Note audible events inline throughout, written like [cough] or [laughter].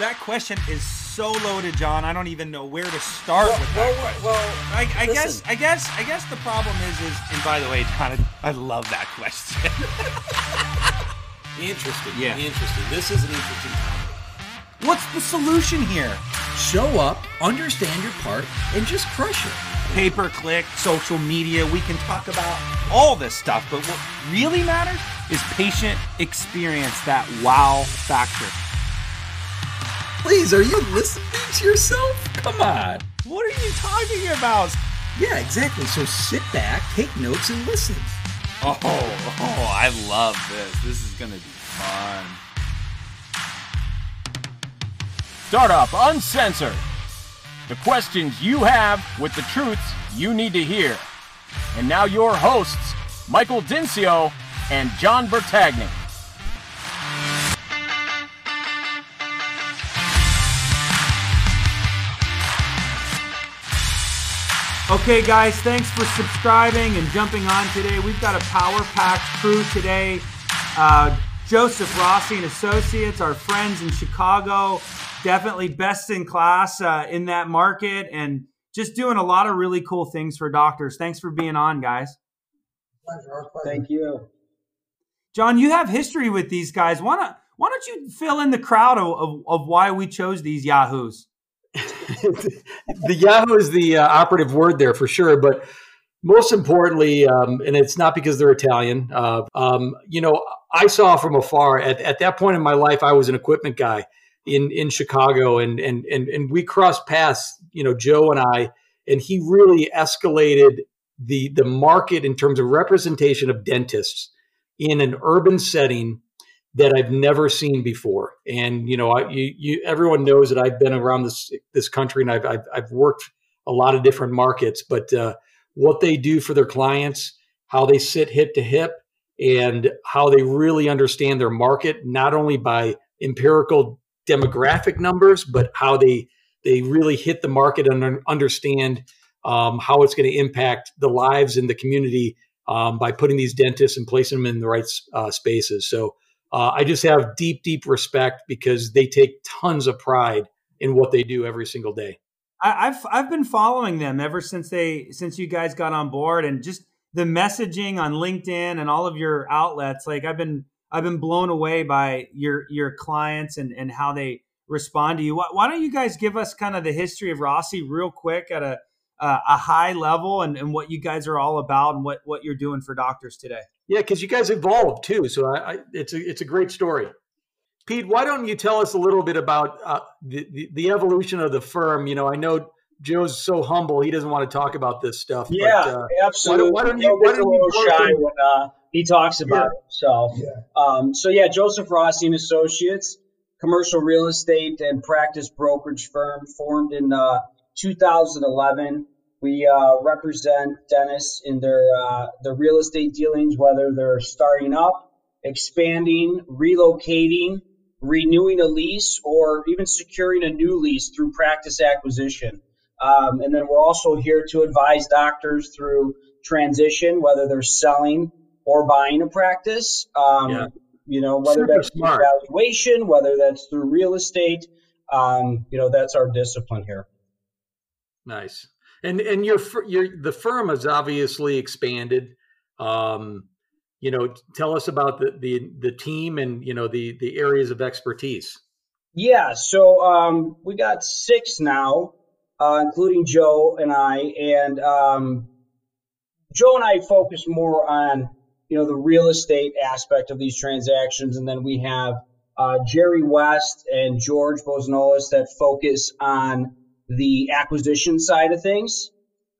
that question is so loaded, John. I don't even know where to start well, with that well, question. Well, I, I guess, I guess, I guess the problem is, is, and by the way, John, I love that question. [laughs] interesting. Yeah. Interesting. This is an interesting topic. What's the solution here? Show up, understand your part, and just crush it. Pay per click, social media, we can talk about all this stuff, but what really matters is patient experience, that wow factor. Please, are you listening to yourself? Come on. What are you talking about? Yeah, exactly. So sit back, take notes, and listen. Oh, [laughs] oh, I love this. This is going to be fun. Startup Uncensored. The questions you have with the truths you need to hear. And now your hosts, Michael Dinsio and John Bertagni. Okay, guys, thanks for subscribing and jumping on today. We've got a power packed crew today. Uh, Joseph Rossi and Associates, our friends in Chicago, definitely best in class uh, in that market and just doing a lot of really cool things for doctors. Thanks for being on, guys. Thank you. John, you have history with these guys. Why don't, why don't you fill in the crowd of, of, of why we chose these Yahoos? [laughs] the Yahoo is the uh, operative word there for sure, but most importantly, um, and it's not because they're Italian. Uh, um, you know, I saw from afar at, at that point in my life, I was an equipment guy in in Chicago, and and and and we crossed paths. You know, Joe and I, and he really escalated the the market in terms of representation of dentists in an urban setting that I've never seen before. And you know, I, you, you, everyone knows that I've been around this this country and I've I've, I've worked a lot of different markets. But uh, what they do for their clients, how they sit hip to hip, and how they really understand their market, not only by empirical demographic numbers, but how they they really hit the market and understand um, how it's going to impact the lives in the community um, by putting these dentists and placing them in the right uh, spaces. So uh, I just have deep, deep respect because they take tons of pride in what they do every single day. I, have I've been following them ever since they since you guys got on board, and just the messaging on LinkedIn and all of your outlets. Like I've been I've been blown away by your your clients and and how they respond to you. Why, why don't you guys give us kind of the history of Rossi real quick at a uh, a high level and, and what you guys are all about and what what you're doing for doctors today? Yeah, because you guys evolved too, so I, I, it's a it's a great story. Pete, why don't you tell us a little bit about uh, the, the, the evolution of the firm? You know, I know Joe's so humble; he doesn't want to talk about this stuff. Yeah, but, uh, absolutely. Why don't, why don't you? Why don't a little you shy when uh, he talks about yeah. himself. Yeah. Um, so yeah, Joseph Rossi and Associates, commercial real estate and practice brokerage firm, formed in uh, 2011. We uh, represent dentists in their uh, their real estate dealings, whether they're starting up, expanding, relocating, renewing a lease, or even securing a new lease through practice acquisition. Um, and then we're also here to advise doctors through transition, whether they're selling or buying a practice. Um, yeah. You know, whether Super that's smart. through valuation, whether that's through real estate. Um, you know, that's our discipline here. Nice. And and your your the firm has obviously expanded. Um, you know, tell us about the the the team and you know the the areas of expertise. Yeah, so um, we got six now, uh, including Joe and I, and um, Joe and I focus more on you know the real estate aspect of these transactions, and then we have uh, Jerry West and George Bosnolis that focus on the acquisition side of things.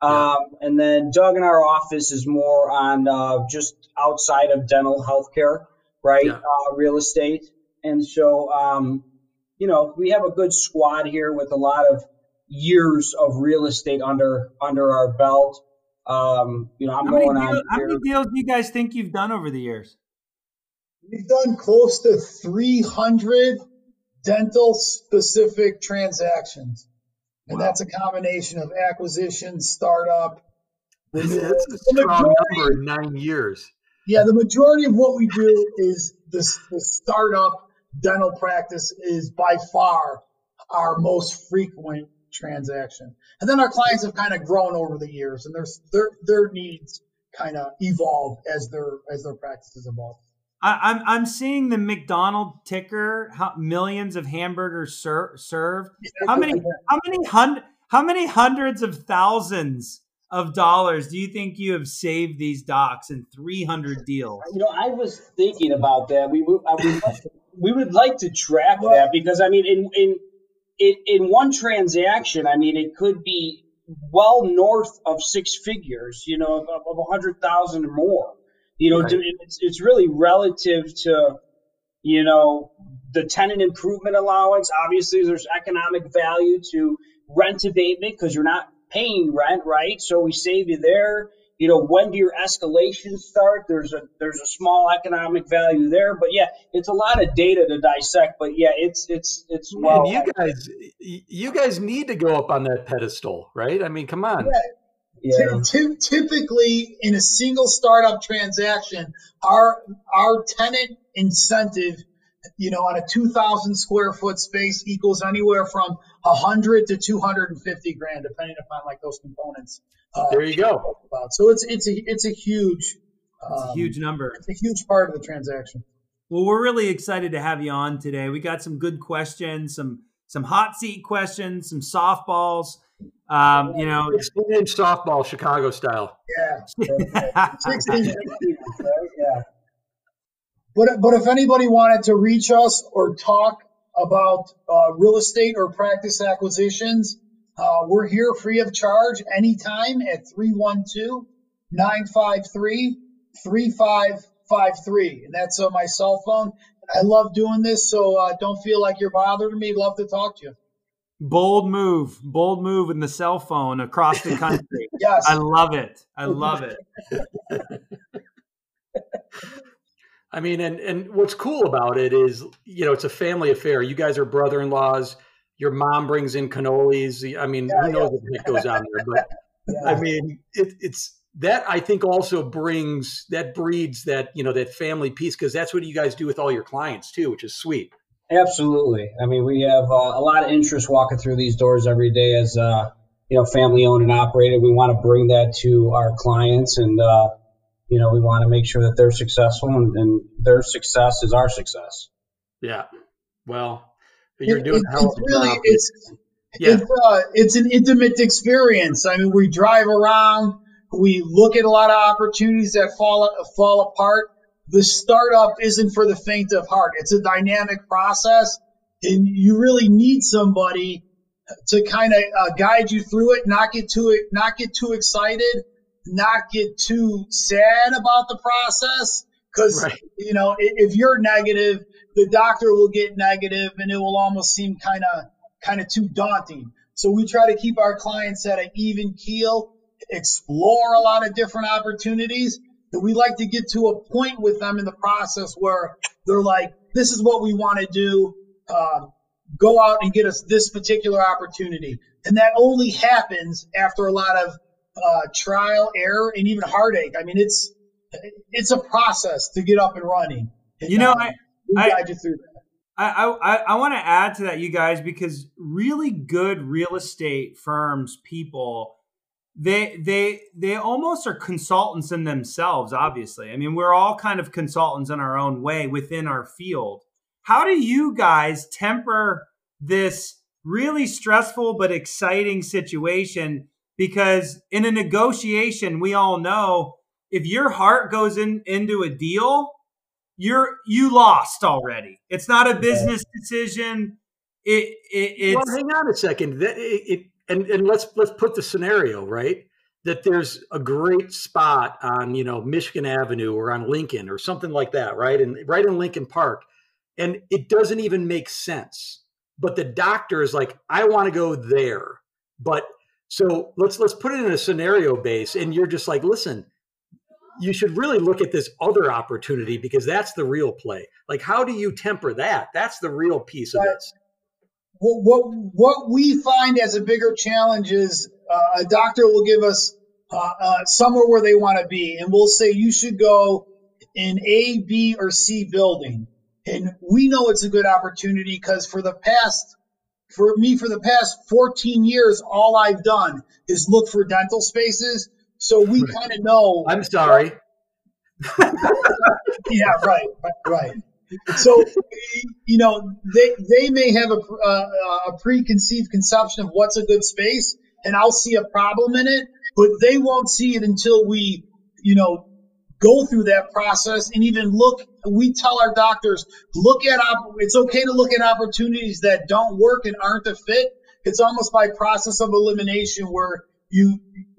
Um, and then Doug in our office is more on uh, just outside of dental healthcare, right? Yeah. Uh, real estate. And so, um, you know, we have a good squad here with a lot of years of real estate under under our belt. Um, you know, I'm How going deals, on how many deals do you guys think you've done over the years? We've done close to 300 dental specific transactions. And that's a combination of acquisition, startup. That's renewal. a strong number in nine years. Yeah, the majority of what we do is this the startup dental practice is by far our most frequent transaction. And then our clients have kind of grown over the years, and their their their needs kind of evolve as their as their practices evolve. I, I'm I'm seeing the McDonald ticker. How millions of hamburgers ser- served. How many? How many hundred? How many hundreds of thousands of dollars do you think you have saved these docs in 300 deals? You know, I was thinking about that. We would, I would, we would like to track that because I mean, in in in, in one transaction, I mean, it could be well north of six figures. You know, of, of a hundred thousand or more. You know, Right. it's, it's really relative to, you know, the tenant improvement allowance. Obviously, there's economic value to rent abatement because you're not paying rent, right? So we save you there. You know, when do your escalations start? There's a there's a small economic value there, but yeah, it's a lot of data to dissect. But yeah, it's it's it's Man, well. you guys, you guys need to go up on that pedestal, right? I mean, come on. yeah. Ty- typically, in a single startup transaction, our our tenant incentive, you know, on a 2,000 square foot space equals anywhere from 100 to 250 grand, depending upon like those components. Uh, There you go. So it's it's a it's a huge, It's a um, huge number. it's a huge part of the transaction. Well, we're really excited to have you on today. We got some good questions, some some hot seat questions, some softballs. Um, you know, 16 inch softball, Chicago style. Yeah. [laughs] 16 yeah. But but if anybody wanted to reach us or talk about uh, real estate or practice acquisitions, uh, we're here free of charge anytime at 312-953-3553. And that's uh, my cell phone. I love doing this, so uh, don't feel like you're bothering me. Love to talk to you. Bold move, bold move in the cell phone across the country. [laughs] Yes. I love it. I love it. [laughs] I mean, and and what's cool about it is, you know, it's a family affair. You guys are brother-in-laws. Your mom brings in cannolis. I mean, Yeah, who knows what the goes on there? But [laughs] I mean, it, it's that I think also brings that breeds that you know that family piece because that's what you guys do with all your clients too, which is sweet. Absolutely. I mean, we have uh, a lot of interest walking through these doors every day as uh, you know, family owned and operated. We want to bring that to our clients, and uh, you know, we want to make sure that they're successful, and, and their success is our success. Yeah. Well, you're It- doing it- a it's really job. it's Yeah. it's uh, it's an intimate experience. I mean, we drive around, we look at a lot of opportunities that fall fall apart. The startup isn't for the faint of heart. It's a dynamic process, and you really need somebody to kind of uh, guide you through it. Not get too not get too excited, not get too sad about the process. Because Right. you know, i- if you're negative, the doctor will get negative, and it will almost seem kind of kind of too daunting. So we try to keep our clients at an even keel, explore a lot of different opportunities. We like to get to a point with them in the process where they're like, this is what we want to do. Um, go out and get us this particular opportunity. And that only happens after a lot of uh, trial, error, and even heartache. I mean, it's it's a process to get up and running. And, You know, uh, I- I- guide you through that. I I, I want to add to that, you guys, because really good real estate firms, people, they they they almost are consultants in themselves. Obviously, I mean, we're all kind of consultants in our own way within our field. How do you guys temper this really stressful but exciting situation? Because in a negotiation, we all know if your heart goes in into a deal, you're you lost already. It's not a business decision. It, it well, hang on a second. That, it, it, and and let's let's put the scenario right that there's a great spot on you know Michigan Avenue or on Lincoln or something like that, right? And right in Lincoln Park, and it doesn't even make sense. But the doctor is like, I want to go there. But so let's let's put it in a scenario base, and you're just like, listen, you should really look at this other opportunity because that's the real play. Like, how do you temper that? That's the real piece of this. What what what we find as a bigger challenge is uh, a doctor will give us uh, uh, somewhere where they want to be, and we'll say you should go in A, B, or C building, and we know it's a good opportunity because for the past for me for the past 14 years, all I've done is look for dental spaces. So we kind of know. I'm sorry. [laughs] yeah, right, right. So, you know, they they may have a, a, a preconceived conception of what's a good space, and I'll see a problem in it, but they won't see it until we, you know, go through that process and even look. We tell our doctors, look at, op- it's okay to look at opportunities that don't work and aren't a fit. It's almost by process of elimination where you,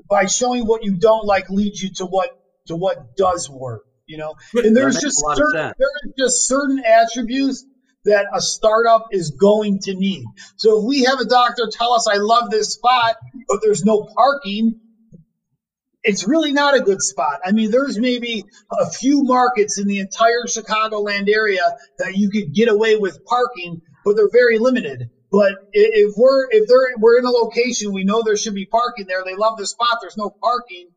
by showing what you don't like leads you to what, to what does work, you know? [laughs] And there's just certain, there's just certain attributes that a startup is going to need. So if we have a doctor tell us, I love this spot, but there's no parking, it's really not a good spot. I mean, there's maybe a few markets in the entire Chicagoland area that you could get away with parking, but they're very limited. But if we're if they're we're in a location, we know there should be parking there. They love the spot. There's no parking.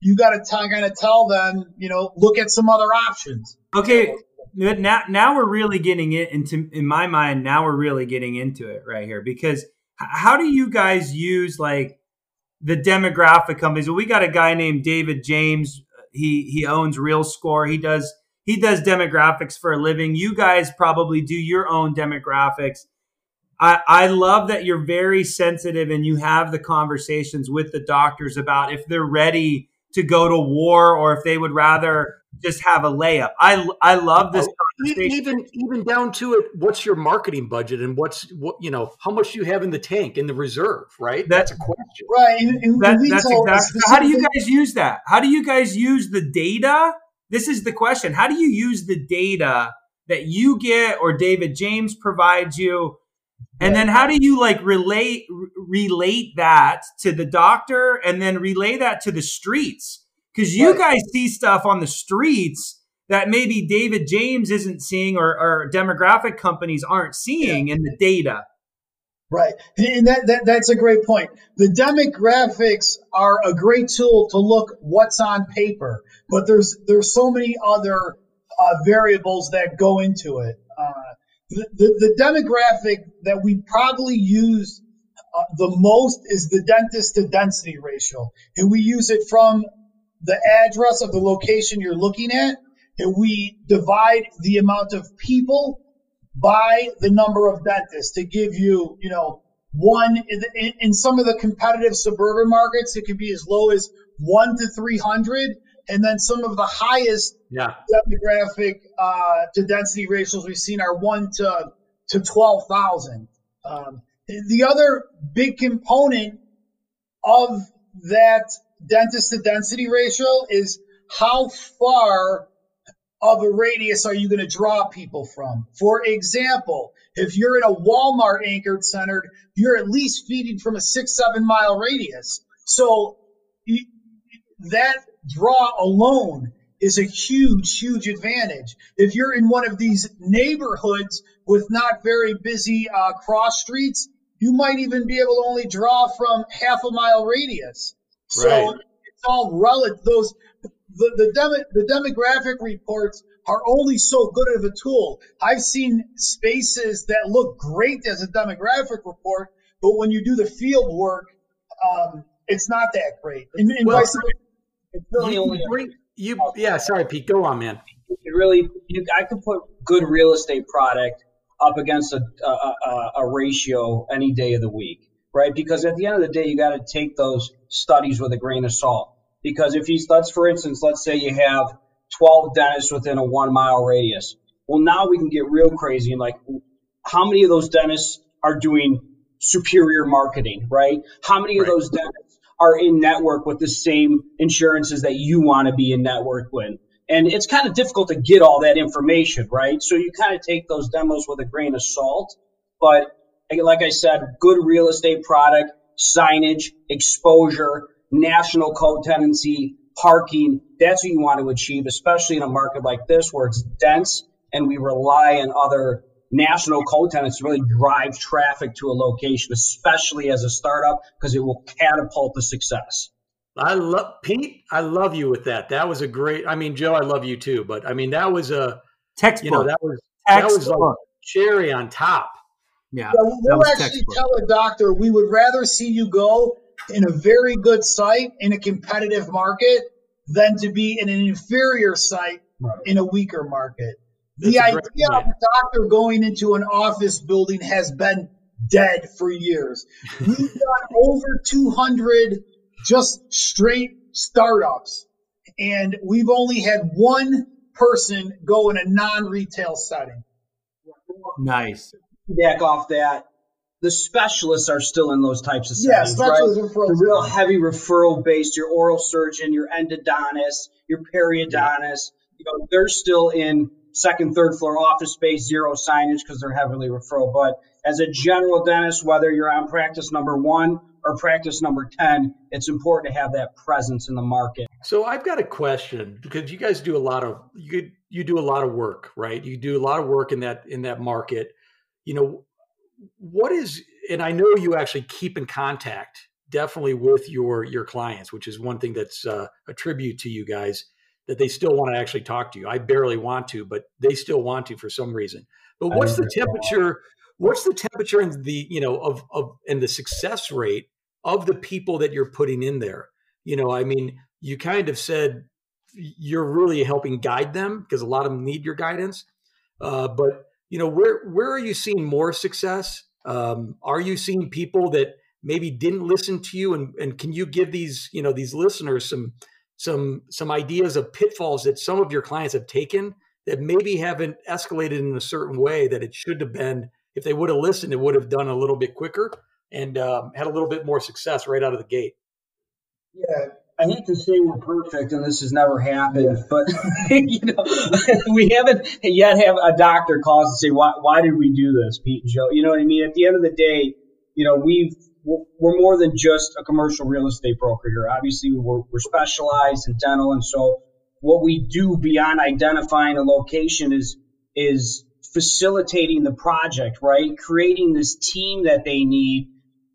You got to kind of tell them, you know, look at some other options. Okay, now now we're really getting it into in my mind. Now we're really getting into it right here because how do you guys use like the demographic companies. Well, we got a guy named David James. He he owns Real Score. He does he does demographics for a living. You guys probably do your own demographics. I, I love that you're very sensitive and you have the conversations with the doctors about if they're ready to go to war or if they would rather just have a layup. I I love this oh, even even down to it. What's your marketing budget and what's what you know how much do you have in the tank in the reserve? Right, that's a question. Right, and, and that, that's exactly. How do you guys use that? How do you guys use the data? This is the question. How do you use the data that you get or David James provides you? And then how do you like relate relate that to the doctor and then relay that to the streets? Because you right. guys see stuff on the streets that maybe David James isn't seeing or, or demographic companies aren't seeing yeah. in the data. Right. And that, that, that's a great point. The demographics are a great tool to look what's on paper, but there's there's so many other uh, variables that go into it. The, the, the, demographic that we probably use uh, the most is the dentist to density ratio. And we use it from the address of the location you're looking at, and we divide the amount of people by the number of dentists to give you, you know, one in, in some of the competitive suburban markets, it could be as low as one to 300. And then some of the highest yeah. demographic uh, to density ratios we've seen are one to, to 12,000. Um, the other big component of that dentist to density ratio is how far of a radius are you going to draw people from? For example, if you're in a Walmart anchored center, you're at least feeding from a six, seven mile radius. So that draw alone is a huge, huge advantage. If you're in one of these neighborhoods with not very busy uh, cross streets, you might even be able to only draw from half a mile radius. So right. it's all relative. Those the the, demo, the demographic reports are only so good of a tool. I've seen spaces that look great as a demographic report, but when you do the field work, um, it's not that great. And, and well, it's really you, only bring, you. Yeah, sorry, Pete. Go on, man. Really, you, I could put good real estate product up against a, a, a, a ratio any day of the week right? Because at the end of the day, you got to take those studies with a grain of salt. Because if you, let's for instance, let's say you have 12 dentists within a one mile radius. Well, now we can get real crazy and like, how many of those dentists are doing superior marketing, right? How many right. of those dentists are in network with the same insurances that you want to be in network with? And it's kind of difficult to get all that information, right? So you kind of take those demos with a grain of salt. But like I said, good real estate product, signage, exposure, national co-tenancy, parking. That's what you want to achieve, especially in a market like this where it's dense and we rely on other national co-tenants really drive traffic to a location, especially as a startup, because it will catapult the success. I love Pete. I love you with that. That was a great. I mean, Joe, I love you too. But I mean, that was a textbook. You know, that was textbook. that was like cherry on top Yeah, Yeah, we'll actually textbook. tell a doctor we would rather see you go in a very good site in a competitive market than to be in an inferior site in a weaker market. The That's a idea of a doctor going into an office building has been dead for years. We've [laughs] done over 200 just straight startups, and we've only had one person go in a non retail setting. Nice. back off that. The specialists are still in those types of Yeah, settings, specialists right? referrals. The real heavy referral based, your oral surgeon, your endodontist, your periodontist, you know, they're still in second, third floor office space, zero signage because they're heavily referral. But as a general dentist, whether you're on practice number one or practice number 10, it's important to have that presence in the market. So I've got a question because you guys do a lot of you you do a lot of work, right? You do a lot of work in that in that market. You know, what is and I know you actually keep in contact definitely with your your clients, which is one thing that's uh, a tribute to you guys that they still want to actually talk to you. I barely want to, but they still want to for some reason. But what's the temperature? What's the temperature and the you know of of and the success rate of the people that you're putting in there? You know, I mean, you kind of said you're really helping guide them because a lot of them need your guidance. Uh, but you know, where where are you seeing more success? Um, are you seeing people that maybe didn't listen to you, and and can you give these you know these listeners some some some ideas of pitfalls that some of your clients have taken that maybe haven't escalated in a certain way that it should have been if they would have listened, it would have done a little bit quicker and um, had a little bit more success right out of the gate. Yeah, I hate to say we're perfect and this has never happened, but [laughs] you know, [laughs] we haven't yet have a doctor call us and say, "Why? Why did we do this, Pete and Joe?" You know what I mean? At the end of the day, you know, we've we're we're more than just a commercial real estate broker here. Obviously, we're, we're specialized in dental, and so what we do beyond identifying a location is is facilitating the project, right? Creating this team that they need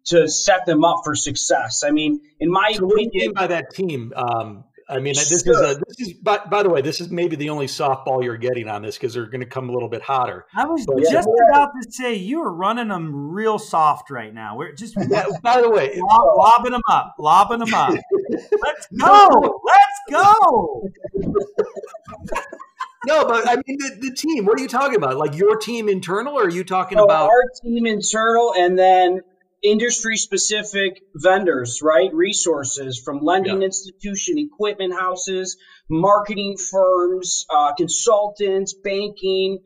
to set them up for success. I mean, in my So what do you mean by that team? Um, I mean, this is a this is by, by the way, this is maybe the only softball you're getting on this because they're going to come a little bit hotter. I was But- just Yeah. about to say you are running them real soft right now. We're just Yeah, by the way, lob, lobbing them up, lobbing them up. [laughs] Let's go. Let's go. [laughs] no, but I mean the, the team. What are you talking about? Like your team internal, or are you talking So about? our team internal and then industry specific vendors, right? Resources from lending Yeah. institution, equipment houses, marketing firms, uh, consultants, banking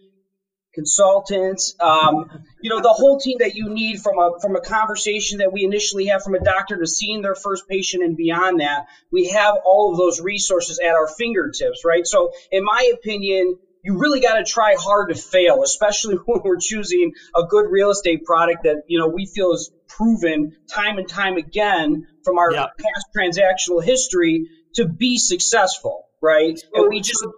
consultants, um, you know, the whole team that you need from a from a conversation that we initially have from a doctor to seeing their first patient and beyond that, we have all of those resources at our fingertips, right? So, in my opinion, you really got to try hard to fail, especially [laughs] when we're choosing a good real estate product that you know we feel is proven time and time again from our Yeah. past transactional history to be successful, right? And we just so,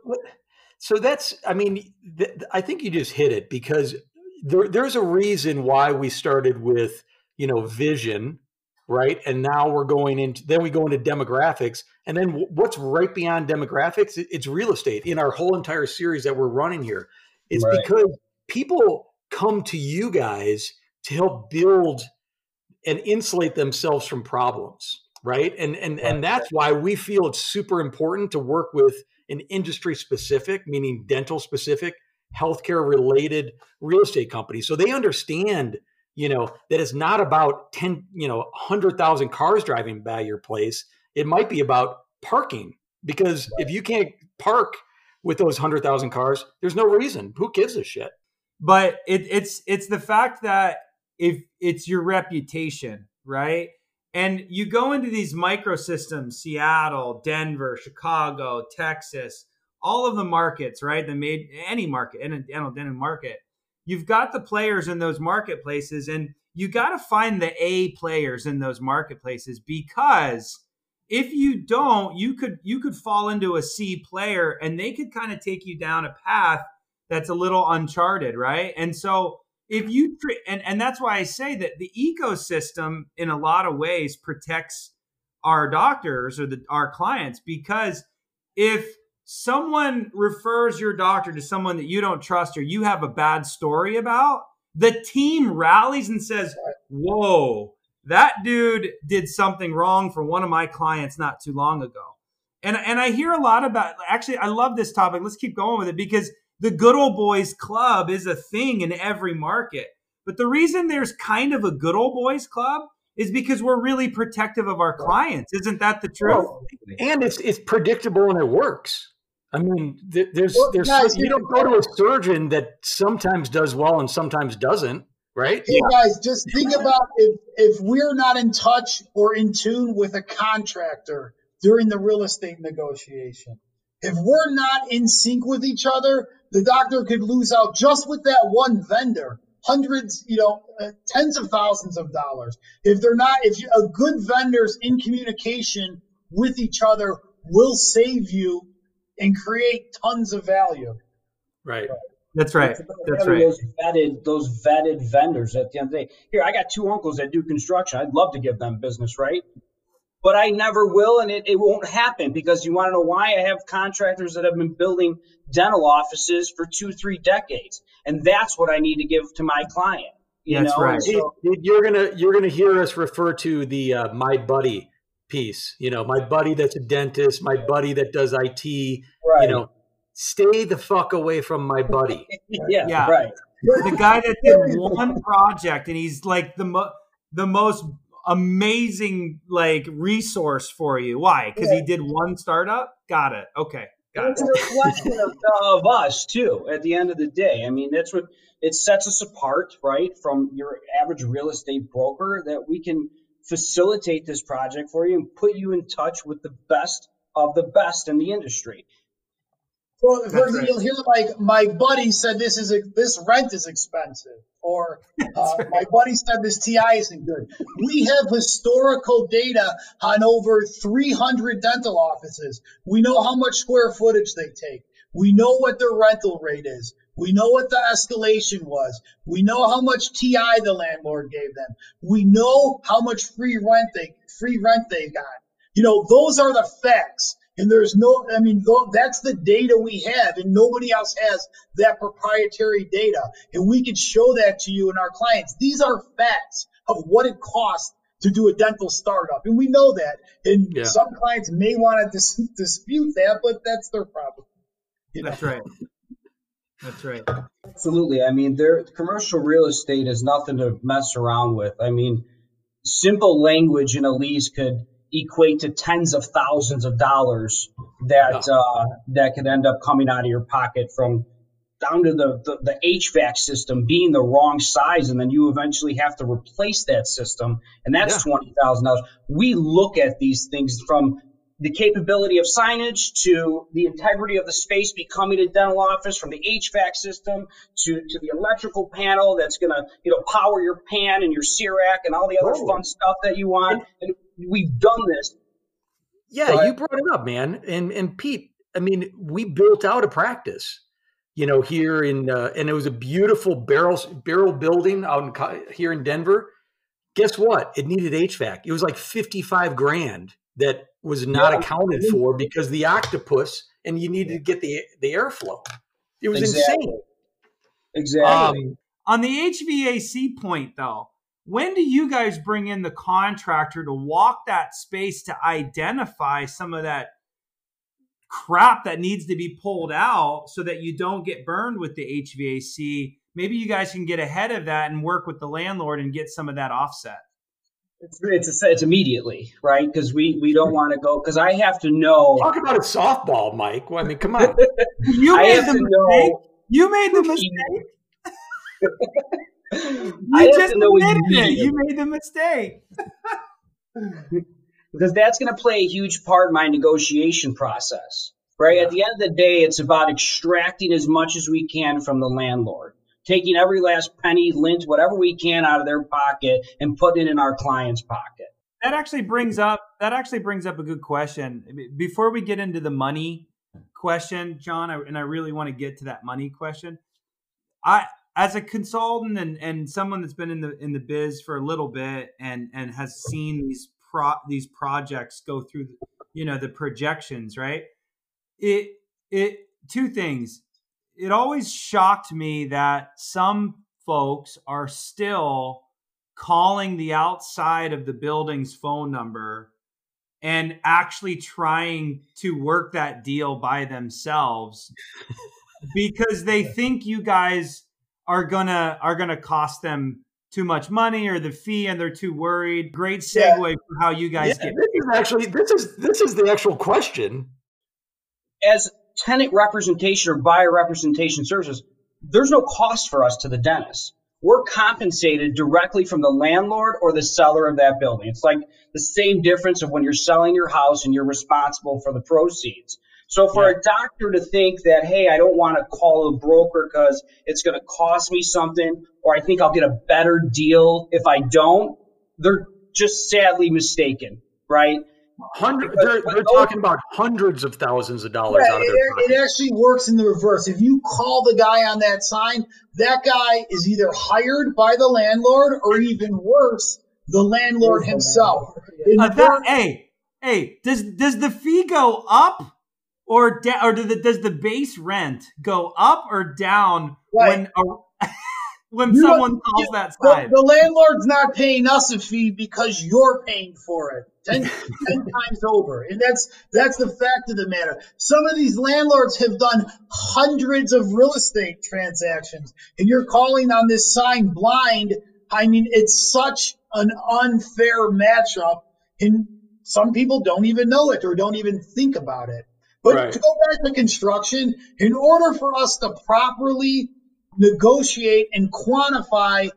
so that's. I mean, th- I think you just hit it because there, there's a reason why we started with you know vision, right? And now we're going into then we go into demographics, and then w- what's right beyond demographics? It- It's real estate. In our whole entire series that we're running here, it's Right. because people come to you guys to help build and insulate themselves from problems right? And and and that's why we feel it's super important to work with an industry specific meaning dental specific healthcare related real estate company so they understand you know that it's not about 10 you know 100,000 cars driving by your place. It might be about parking because if you can't park with those 100,000 cars there's no reason. Who gives a shit? But it, it's it's the fact that if it's your reputation, right? And you go into these microsystems, Seattle, Denver, Chicago, Texas, all of the markets, right? The made any market, any dental market. You've got the players in those marketplaces, and you got to find the A players in those marketplaces because if you don't, you could you could fall into a C player, and they could kind of take you down a path that's a little uncharted, right? And so if you and and that's why I say that the ecosystem in a lot of ways protects our doctors or the our clients because if someone refers your doctor to someone that you don't trust or you have a bad story about, the team rallies and says, "Whoa, that dude did something wrong for one of my clients not too long ago." And and I hear a lot about actually I love this topic. Let's keep going with it because the good old boys club is a thing in every market. But the reason there's kind of a good old boys club is because we're really protective of our clients. Isn't that the truth? Well, and it's it's predictable and it works. I mean, there's well, there's guys, you don't go to a surgeon that sometimes does well and sometimes doesn't, right? Hey yeah. guys, just think about if if we're not in touch or in tune with a contractor during the real estate negotiation. If we're not in sync with each other, the doctor could lose out just with that one vendor hundreds, you know, uh, tens of thousands of dollars. If they're not, if you, a good vendors in communication with each other will save you and create tons of value. Right. That's right. That's right. Those vetted, those vetted vendors at the end of the day. Here, I got two uncles that do construction. I'd love to give them business, right? But I never will, and it, it won't happen because you want to know why? I have contractors that have been building dental offices for two, three decades, and that's what I need to give to my client. You that's know? right. So, you're gonna you're gonna hear us refer to the uh, my buddy piece. You know, my buddy that's a dentist, my buddy that does IT. Right. You know, stay the fuck away from my buddy. [laughs] yeah, yeah, right. The guy that did one project and he's like the mo- the most amazing like resource for you. Why? Because yeah. he did one startup. Got it. Okay. Got it's it. a reflection of, of us too. At the end of the day, I mean, that's what it sets us apart, right, from your average real estate broker. That we can facilitate this project for you and put you in touch with the best of the best in the industry. Well, for example, you'll hear like my buddy said this is a, this rent is expensive, or [laughs] uh, right. my buddy said this TI isn't good. We have historical data on over 300 dental offices. We know how much square footage they take. We know what their rental rate is. We know what the escalation was. We know how much TI the landlord gave them. We know how much free rent they free rent they got. You know, those are the facts. And there's no, I mean, that's the data we have, and nobody else has that proprietary data. And we can show that to you and our clients. These are facts of what it costs to do a dental startup. And we know that. And yeah. some clients may want to dis- dispute that, but that's their problem. You know? That's right. That's right. Absolutely. I mean, there commercial real estate is nothing to mess around with. I mean, simple language in a lease could equate to tens of thousands of dollars that uh, that could end up coming out of your pocket from down to the, the, the, HVAC system being the wrong size, and then you eventually have to replace that system, and that's yeah. twenty thousand dollars. We look at these things from the capability of signage to the integrity of the space becoming a dental office, from the HVAC system to, to the electrical panel that's going to you know power your pan and your CEREC and all the other oh. fun stuff that you want. And we've done this. Yeah, but, you brought it up, man. And and Pete, I mean, we built out a practice, you know, here in uh, and it was a beautiful barrel barrel building out in here in Denver. Guess what? It needed HVAC. It was like fifty five grand that was not yeah. accounted for because the octopus and you needed to get the the airflow. It was exactly. insane. Exactly. Um, on the HVAC point, though, when do you guys bring in the contractor to walk that space to identify some of that crap that needs to be pulled out so that you don't get burned with the HVAC? Maybe you guys can get ahead of that and work with the landlord and get some of that offset. It's it's, a, it's immediately right because we we don't want to go because I have to know. Talk about it softball, Mike. Well, I mean, come on. [laughs] you made the mistake. Know. You made the mistake. [laughs] you just admitted it. You made the mistake. [laughs] because that's going to play a huge part in my negotiation process. Right. Yeah. At the end of the day, it's about extracting as much as we can from the landlord, taking every last penny, lint, whatever we can out of their pocket and putting it in our client's pocket. That actually brings up that actually brings up a good question. Before we get into the money question, John, and I really want to get to that money question. I as a consultant and, and someone that's been in the in the biz for a little bit and and has seen these pro these projects go through you know the projections right? It it two things. It always shocked me that some folks are still calling the outside of the building's phone number and actually trying to work that deal by themselves [laughs] because they think you guys are gonna are gonna cost them too much money or the fee and they're too worried great segue yeah. for how you guys yeah, get this is actually this is this is the actual question as tenant representation or buyer representation services there's no cost for us to the dentist we're compensated directly from the landlord or the seller of that building. It's like the same difference of when you're selling your house and you're responsible for the proceeds. So for yeah. a doctor to think that, hey, I don't want to call a broker because it's going to cost me something, or I think I'll get a better deal if I don't, they're just sadly mistaken, right? Hundred, they're, they're talking about hundreds of thousands of dollars yeah, out of their it, it actually works in the reverse. If you call the guy on that sign, that guy is either hired by the landlord or even worse, the landlord himself. Uh, that, hey, hey, does does the fee go up or da- or the, does the base rent go up or down right. when a, [laughs] when you someone calls that sign? The, the, landlord's not paying us a fee because you're paying for it. 10, [laughs] 10 times over. And that's that's the fact of the matter. Some of these landlords have done hundreds of real estate transactions, and you're calling on this sign blind. I mean, it's such an unfair matchup, and some people don't even know it or don't even think about it. But right. to go back to construction, in order for us to properly negotiate and quantify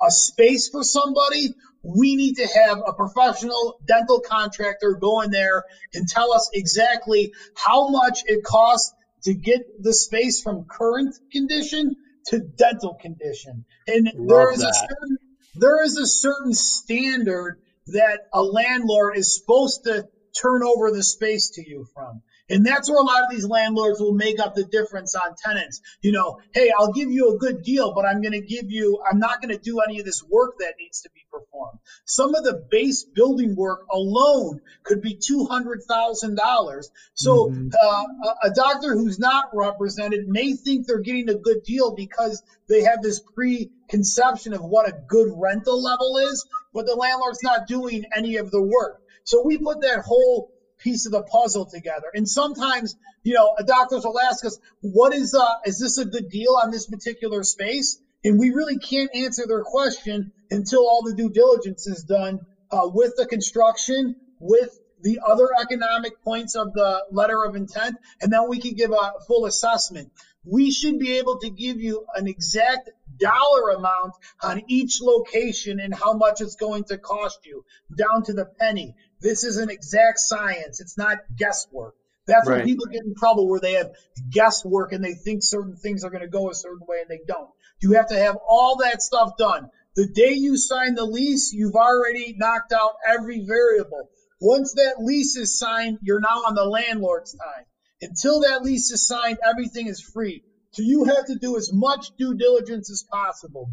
a space for somebody, we need to have a professional dental contractor go in there and tell us exactly how much it costs to get the space from current condition to dental condition. And Love there is that. a certain there is a certain standard that a landlord is supposed to turn over the space to you from. And that's where a lot of these landlords will make up the difference on tenants. You know, hey, I'll give you a good deal, but I'm going to give you, I'm not going to do any of this work that needs to be performed. Some of the base building work alone could be $200,000. So mm-hmm. uh, a doctor who's not represented may think they're getting a good deal because they have this preconception of what a good rental level is, but the landlord's not doing any of the work. So we put that whole piece of the puzzle together. And sometimes, you know, doctors will ask us, what is, uh, is this a good deal on this particular space? And we really can't answer their question until all the due diligence is done uh, with the construction, with the other economic points of the letter of intent, and then we can give a full assessment. We should be able to give you an exact dollar amount on each location and how much it's going to cost you down to the penny. This is an exact science. It's not guesswork. That's right. when people get in trouble where they have guesswork and they think certain things are going to go a certain way and they don't. You have to have all that stuff done. The day you sign the lease, you've already knocked out every variable. Once that lease is signed, you're now on the landlord's time. Until that lease is signed, everything is free. So you have to do as much due diligence as possible.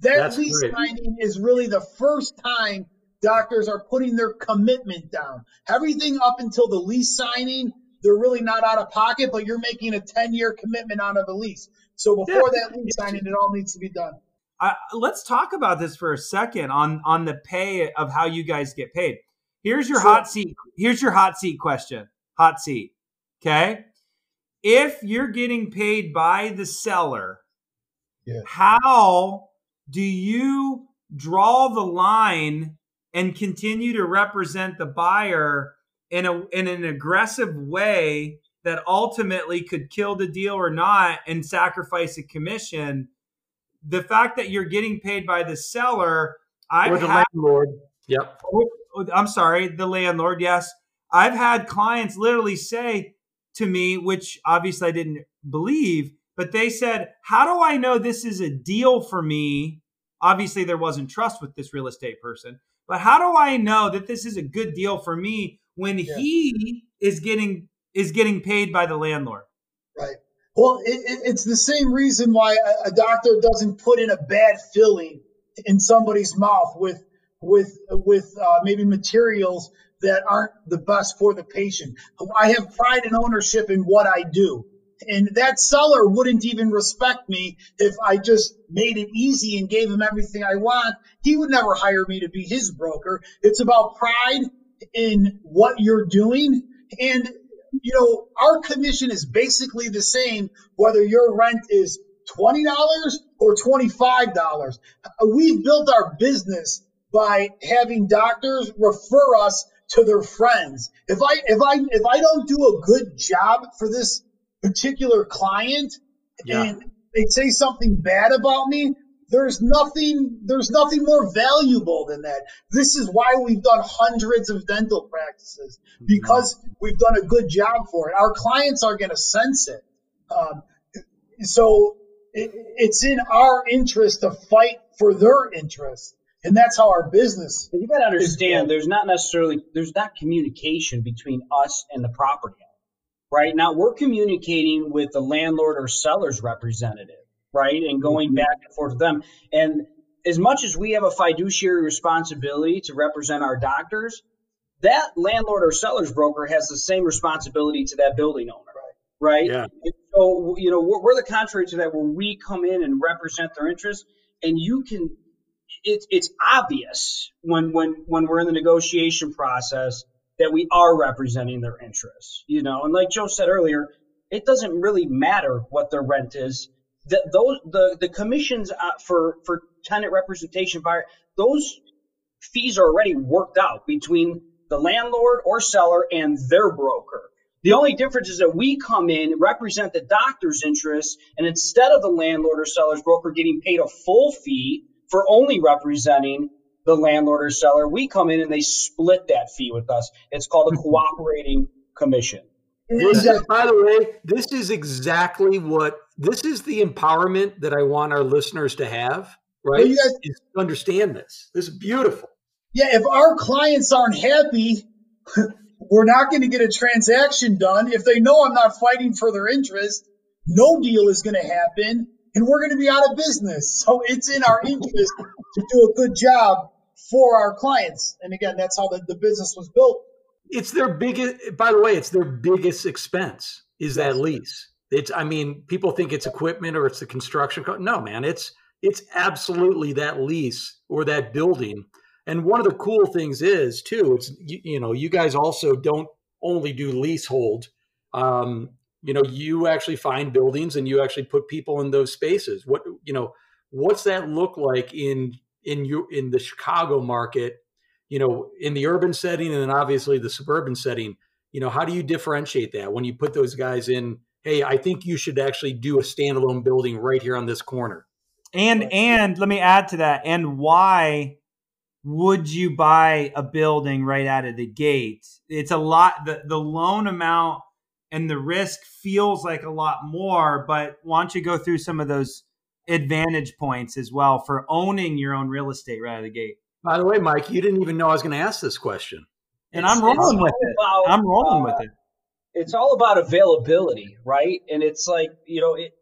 That That's lease great. signing is really the first time doctors are putting their commitment down. Everything up until the lease signing, they're really not out of pocket, but you're making a 10 year commitment on the lease. So before yeah. that lease signing, it all needs to be done. Uh, let's talk about this for a second on on the pay of how you guys get paid. Here's your sure. hot seat. Here's your hot seat question. Hot seat. Okay. If you're getting paid by the seller, yeah. how do you draw the line and continue to represent the buyer in a in an aggressive way that ultimately could kill the deal or not and sacrifice a commission the fact that you're getting paid by the seller I've or the had, landlord. Yep. Oh, I'm sorry the landlord yes. I've had clients literally say to me which obviously I didn't believe but they said how do I know this is a deal for me? Obviously there wasn't trust with this real estate person but how do I know that this is a good deal for me when yeah. he is getting is getting paid by the landlord? Right. Well, it, it, it's the same reason why a, a doctor doesn't put in a bad filling in somebody's mouth with with with uh, maybe materials that aren't the best for the patient. I have pride and ownership in what I do. And that seller wouldn't even respect me if I just made it easy and gave him everything I want. He would never hire me to be his broker. It's about pride in what you're doing. And, you know, our commission is basically the same whether your rent is $20 or $25. We've built our business by having doctors refer us to their friends. If I if I if I don't do a good job for this particular client yeah. and they say something bad about me, there's nothing there's nothing more valuable than that. This is why we've done hundreds of dental practices because mm-hmm. we've done a good job for it. Our clients are going to sense it. Um, so it, it's in our interest to fight for their interest and that's how our business. You got to understand, there's not necessarily there's not communication between us and the property owner, right? Now we're communicating with the landlord or seller's representative, right, and going mm-hmm. back and forth with them. And as much as we have a fiduciary responsibility to represent our doctors, that landlord or seller's broker has the same responsibility to that building owner, right? Yeah. And so you know we're, we're the contrary to that, where we come in and represent their interests, and you can it's it's obvious when when when we're in the negotiation process that we are representing their interests. You know, and like Joe said earlier, it doesn't really matter what their rent is. The, those the the commissions uh, for for tenant representation buyer those fees are already worked out between the landlord or seller and their broker. The only difference is that we come in, represent the doctor's interests, and instead of the landlord or seller's broker getting paid a full fee, for only representing the landlord or seller. We come in and they split that fee with us. It's called a mm-hmm. cooperating commission. This is, by the way, this is exactly what this is the empowerment that I want our listeners to have, right? Well, you guys, is understand this. This is beautiful. Yeah, if our clients aren't happy, [laughs] we're not going to get a transaction done. If they know I'm not fighting for their interest, no deal is going to happen and we're going to be out of business. So it's in our interest to do a good job for our clients. And again, that's how the, the business was built. It's their biggest, by the way, it's their biggest expense is that lease. It's, I mean, people think it's equipment or it's the construction. Co- no, man, it's, it's absolutely that lease or that building. And one of the cool things is too, it's, you, you know, you guys also don't only do leasehold. Um, you know you actually find buildings and you actually put people in those spaces. What you know what's that look like in in you in the chicago market you know in the urban setting and then obviously the suburban setting? You know how do you differentiate that when you put those guys in hey i think you should actually do a standalone building right here on this corner and and let me add to that and why would you buy a building right out of the gate? It's a lot the the loan amount and the risk feels like a lot more. But why don't you go through some of those advantage points as well for owning your own real estate right out of the gate? By the way, Mike, you didn't even know I was going to ask this question. And it's, I'm rolling with it. About, I'm rolling uh, with it. It's all about availability, right? And it's like, you know, it,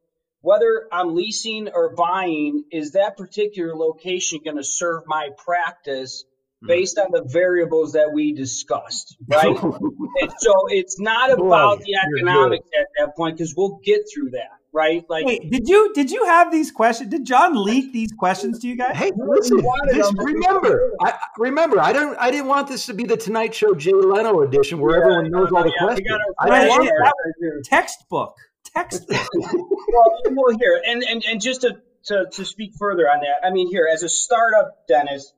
whether I'm leasing or buying, is that particular location going to serve my practice. Mm-hmm. based on the variables that we discussed, [laughs] right? and so it's not about Boy, the economics at that point because we'll get through that, right? Like, Wait, did you did you have these questions? Did John leak these questions to you guys? Hey, listen, this, remember, I remember, I don't, I didn't want this to be the Tonight Show Jay Leno edition where yeah, everyone knows all the yeah, questions. I right, want that. textbook, textbook. [laughs] well, well, here and and and just to, to to speak further on that, I mean, here as a startup, Dennis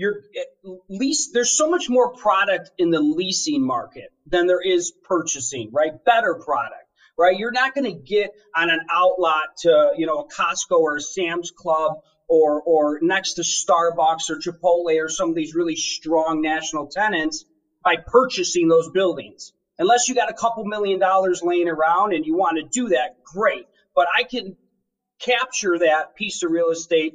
you're eh, lease there's so much more product in the leasing market than there is purchasing right? Better product right? You're not going to get on an outlot to you know a costco or a sam's club or or next to starbucks or chipotle or some of these really strong national tenants by purchasing those buildings. Unless you got a couple million dollars laying around and you want to do that great. But i can capture that piece of real estate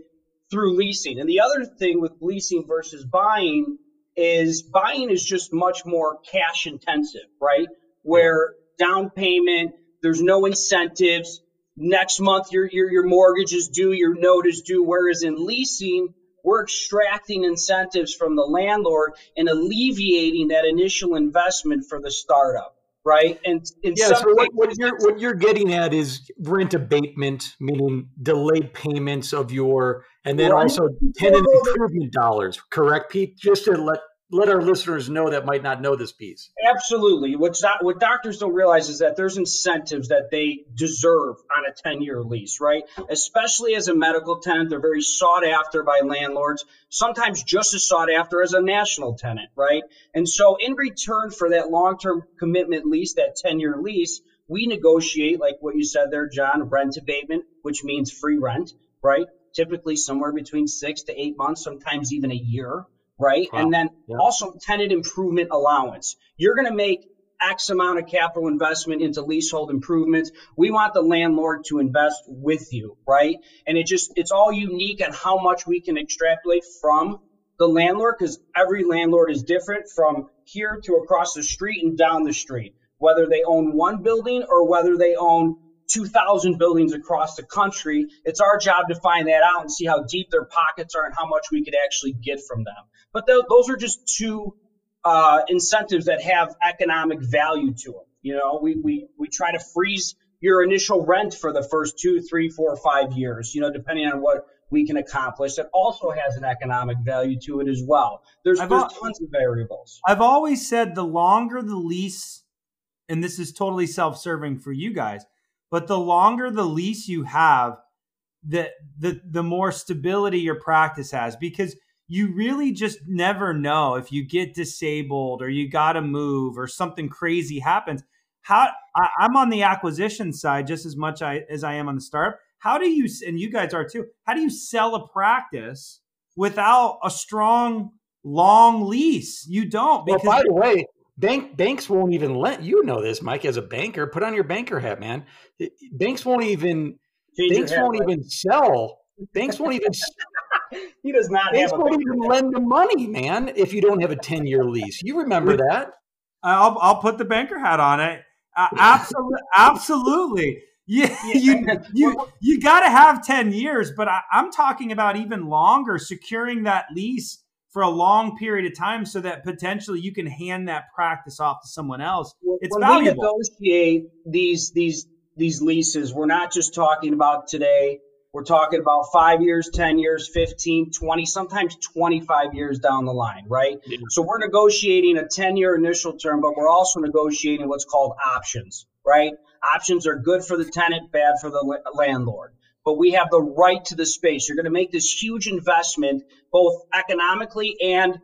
through leasing. And the other thing with leasing versus buying is buying is just much more cash intensive, right? Where down payment, there's no incentives. Next month, your, your, your mortgage is due, your note is due. Whereas in leasing, we're extracting incentives from the landlord and alleviating that initial investment for the startup, right? And yeah, so what, what you're what you're getting at is rent abatement, meaning delayed payments of your, and then also tenant improvement dollars. Correct, Pete? Just to let let our listeners know that might not know this piece. Absolutely. What's not, what doctors don't realize is that there's incentives that they deserve on a 10 year lease, right? Especially as a medical tenant, they're very sought after by landlords, sometimes just as sought after as a national tenant, right? And so in return for that long term commitment lease, that 10 year lease, we negotiate, like what you said there, John, rent abatement, which means free rent, right? Typically somewhere between six to eight months, sometimes even a year, right? Wow. And then Yeah. also tenant improvement allowance. You're going to make X amount of capital investment into leasehold improvements. We want the landlord to invest with you, right? And it just, it's all unique on how much we can extrapolate from the landlord because every landlord is different from here to across the street and down the street, whether they own one building or whether they own 2,000 buildings across the country. It's our job to find that out and see how deep their pockets are and how much we could actually get from them. But th- those are just two uh, incentives that have economic value to them. You know, we, we, we try to freeze your initial rent for the first two, three, four, five years, you know, depending on what we can accomplish. That also has an economic value to it as well. There's, there's al- tons of variables. I've always said the longer the lease, and this is totally self serving for you guys, but the longer the lease you have, the, the, the more stability your practice has because you really just never know if you get disabled or you got to move or something crazy happens. How I, I'm on the acquisition side just as much I, as I am on the startup. How do you, and you guys are too, how do you sell a practice without a strong, long lease? You don't Well, by the way, bank banks won't even let you know this, Mike, as a banker. Put on your banker hat, man. Banks won't even Change banks hat, won't right? even sell. Banks won't even [laughs] He does not banks have a won't even lend the money, man. If you don't have a ten year lease, you remember that? I'll I'll put the banker hat on it. Uh, absolutely, absolutely. You [laughs] you [laughs] you, you got to have ten years, but I, I'm talking about even longer, securing that lease for a long period of time, so that potentially you can hand that practice off to someone else. It's when valuable. we negotiate these these these leases, we're not just talking about today. We're talking about five years, 10 years, 15, 20, sometimes 25 years down the line, right? Yeah. So we're negotiating a 10 year initial term, but we're also negotiating what's called options, right? Options are good for the tenant, bad for the landlord. But we have the right to the space. You're going to make this huge investment, both economically and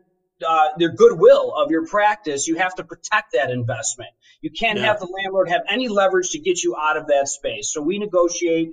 uh, the goodwill of your practice, you have to protect that investment. You can't Yeah. have the landlord have any leverage to get you out of that space. So we negotiate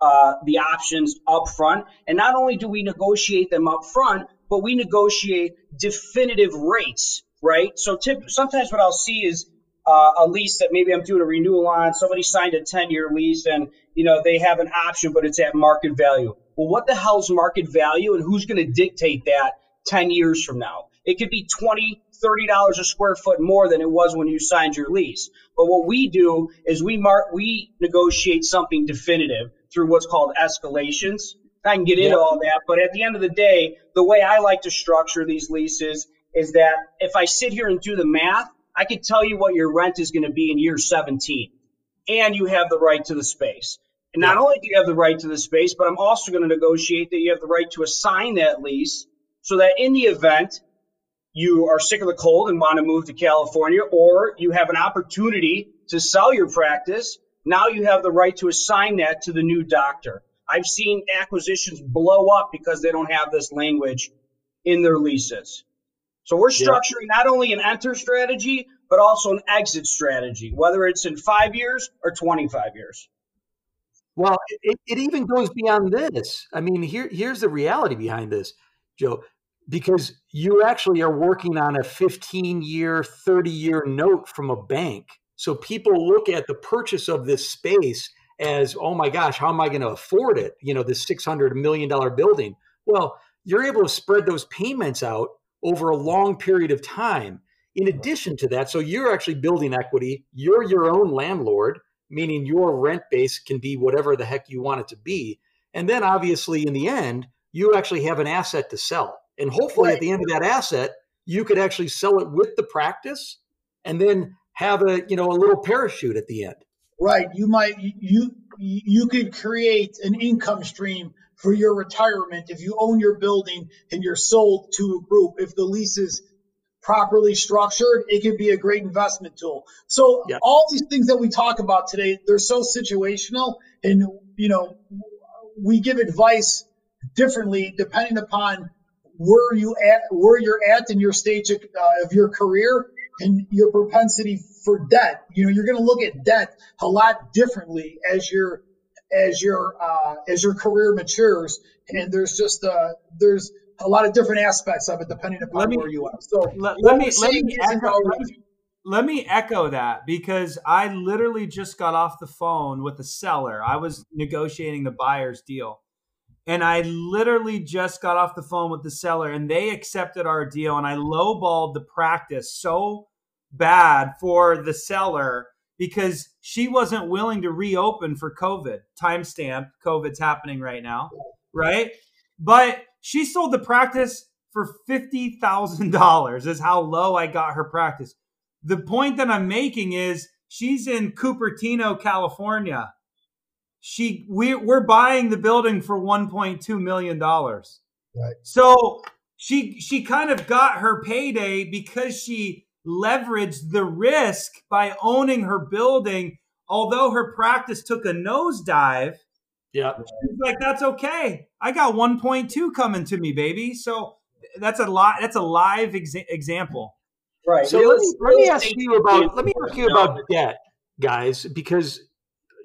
uh, the options up front. And not only do we negotiate them up front, but we negotiate definitive rates, right? So tip, sometimes what I'll see is uh, a lease that maybe I'm doing a renewal on. Somebody signed a 10 year lease and, you know, they have an option, but it's at market value. Well, what the hell's market value and who's going to dictate that 10 years from now? It could be 20, $30 a square foot more than it was when you signed your lease. But what we do is we mark, we negotiate something definitive through what's called escalations. I can get into Yep. all that, but at the end of the day, the way I like to structure these leases is that if I sit here and do the math, I can tell you what your rent is going to be in year 17, and you have the right to the space. And not only do you have the right to the space, but I'm also going to negotiate that you have the right to assign that lease so that in the event you are sick of the cold and want to move to California, or you have an opportunity to sell your practice, now you have the right to assign that to the new doctor. I've seen acquisitions blow up because they don't have this language in their leases. So we're Yeah. structuring not only an enter strategy, but also an exit strategy, whether it's in five years or 25 years. Well, it, it even goes beyond this. I mean, here here's the reality behind this, Joe, because you actually are working on a 15 year, 30 year note from a bank. So people look at the purchase of this space as, oh my gosh, how am I going to afford it? You know, this $600 million building. Well, you're able to spread those payments out over a long period of time. In addition to that, so you're actually building equity, you're your own landlord meaning your rent base can be whatever the heck you want it to be. And then obviously in the end, you actually have an asset to sell. And hopefully at the end of that asset, you could actually sell it with the practice. And then have a you know a little parachute at the end. Right. You might you you could create an income stream for your retirement if you own your building and you're sold to a group. If the lease is properly structured, it can be a great investment tool. So yeah. all these things that we talk about today, they're so situational and you know, we give advice differently depending upon where you at where you're at in your stage of, uh, of your career and your propensity for debt. You know, you're going to look at debt a lot differently as your as your uh, as your career matures, and there's just uh, there's a lot of different aspects of it depending upon me, where you are. So let, let me let me, echo, let me let me echo that because I literally just got off the phone with the seller. I was negotiating the buyer's deal. And I literally just got off the phone with the seller and they accepted our deal. And I lowballed the practice so bad for the seller because she wasn't willing to reopen for COVID. Timestamp, COVID's happening right now, right? But she sold the practice for $50,000 is how low I got her practice. The point that I'm making is she's in Cupertino, California she we we're buying the building for 1.2 million dollars. Right. So she she kind of got her payday because she leveraged the risk by owning her building. Although her practice took a nosedive, yeah, like that's okay. I got 1.2 coming to me, baby. So that's a lot. That's a live exa- example. Right. So let me, let me ask you about let me ask you about debt, guys, because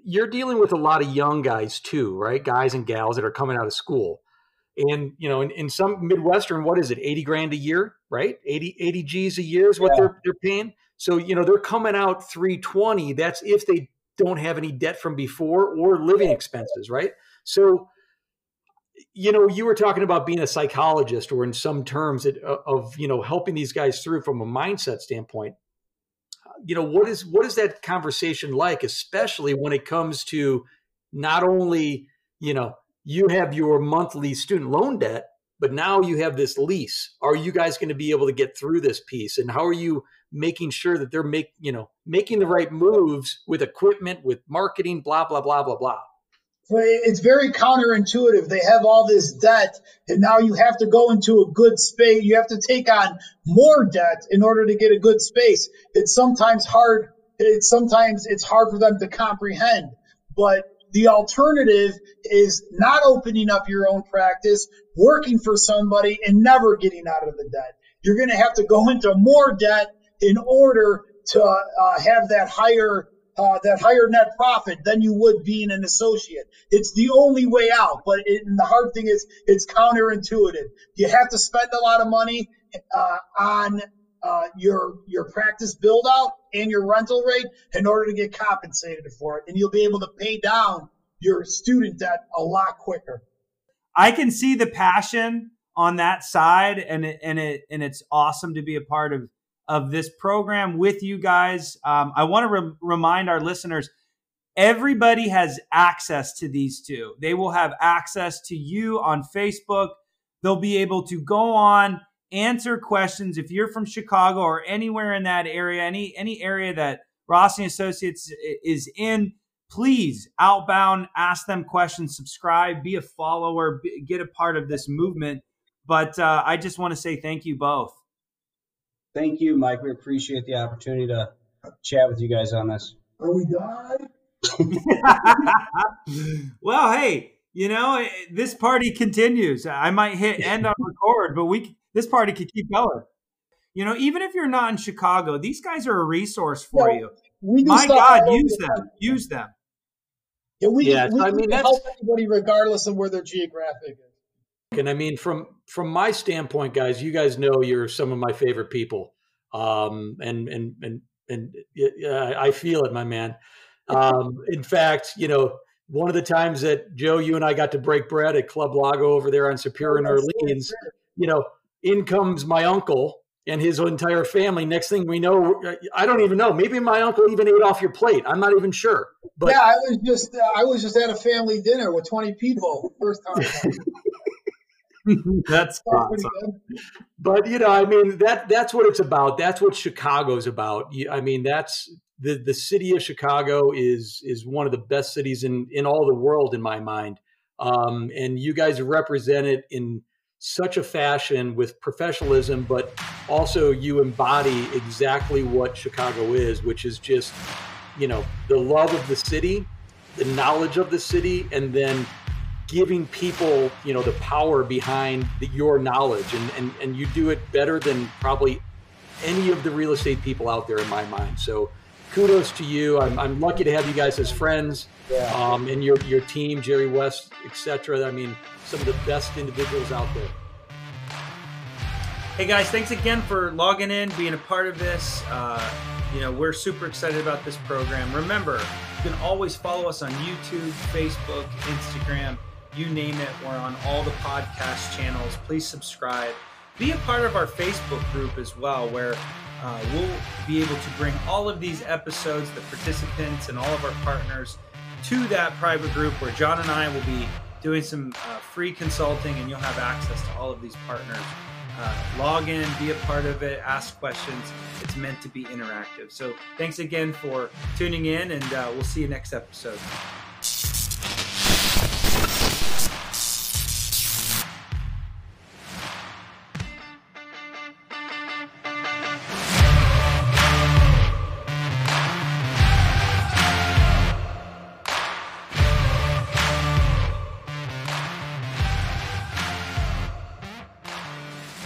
you're dealing with a lot of young guys too, right? Guys and gals that are coming out of school. And, you know, in, in some Midwestern, what is it, 80 grand a year, right? 80, 80 G's a year is what yeah. they're, they're paying. So, you know, they're coming out 320. That's if they don't have any debt from before or living expenses, right? So, you know, you were talking about being a psychologist or in some terms of, uh, of you know, helping these guys through from a mindset standpoint. You know what is what is that conversation like especially when it comes to not only you know you have your monthly student loan debt but now you have this lease. Are you guys going to be able to get through this piece? And how are you making sure that they're make you know making the right moves with equipment with marketing blah blah blah blah blah it's very counterintuitive. They have all this debt, and now you have to go into a good space. You have to take on more debt in order to get a good space. It's sometimes hard. It's sometimes it's hard for them to comprehend. But the alternative is not opening up your own practice, working for somebody, and never getting out of the debt. You're going to have to go into more debt in order to uh, have that higher uh, that higher net profit than you would being an associate. It's the only way out. But it, the hard thing is it's counterintuitive. You have to spend a lot of money uh, on uh, your your practice build out and your rental rate in order to get compensated for it, and you'll be able to pay down your student debt a lot quicker. I can see the passion on that side, and it, and it and it's awesome to be a part of of this program with you guys. Um, I want to re- remind our listeners everybody has access to these two. They will have access to you on Facebook. They'll be able to go on, answer questions. If you're from Chicago or anywhere in that area, any any area that Rossi Associates is in, please outbound, ask them questions, subscribe, be a follower, be, get a part of this movement. But uh, I just want to say thank you both thank you, Mike. We appreciate the opportunity to chat with you guys on this. Are we done? [laughs] well, hey, you know eh, this party continues. I might hit end on record, but we this party could keep going. You know, even if you're not in Chicago, these guys are a resource for you. My God, use them. Time. Use them. Yeah, we, yeah, we, I mean, help anybody regardless of where their geographic is. And I mean, from from my standpoint, guys, you guys know you're some of my favorite people, um, and and and and uh, I feel it, my man. Um, in fact, you know, one of the times that Joe, you and I got to break bread at Club Lago over there on Superior and Orleans, you know, in comes my uncle and his entire family. Next thing we know, I don't even know. Maybe my uncle even ate off your plate. I'm not even sure. But yeah, I was just uh, I was just at a family dinner with 20 people first time. [laughs] [laughs] That's awesome. but you know, I mean that that's what it's about. That's what Chicago's about. I mean, that's the the city of Chicago is is one of the best cities in in all the world in my mind. Um, and you guys represent it in such a fashion with professionalism, but also you embody exactly what Chicago is, which is just you know the love of the city, the knowledge of the city, and then giving people you know the power behind the, your knowledge. And, and and you do it better than probably any of the real estate people out there in my mind. So kudos to you. I'm, I'm lucky to have you guys as friends yeah. um, and your your team jerry west etc i mean some of the best individuals out there. Hey guys thanks again for logging in being a part of this. Uh, you know we're super excited about this program. Remember you can always follow us on youtube facebook instagram you name it. We're on all the podcast channels. Please subscribe. Be a part of our Facebook group as well, where uh, we'll be able to bring all of these episodes, the participants, and all of our partners to that private group where John and I will be doing some uh, free consulting, and you'll have access to all of these partners. Uh, log in, be a part of it, ask questions. It's meant to be interactive. So, thanks again for tuning in, and uh, we'll see you next episode.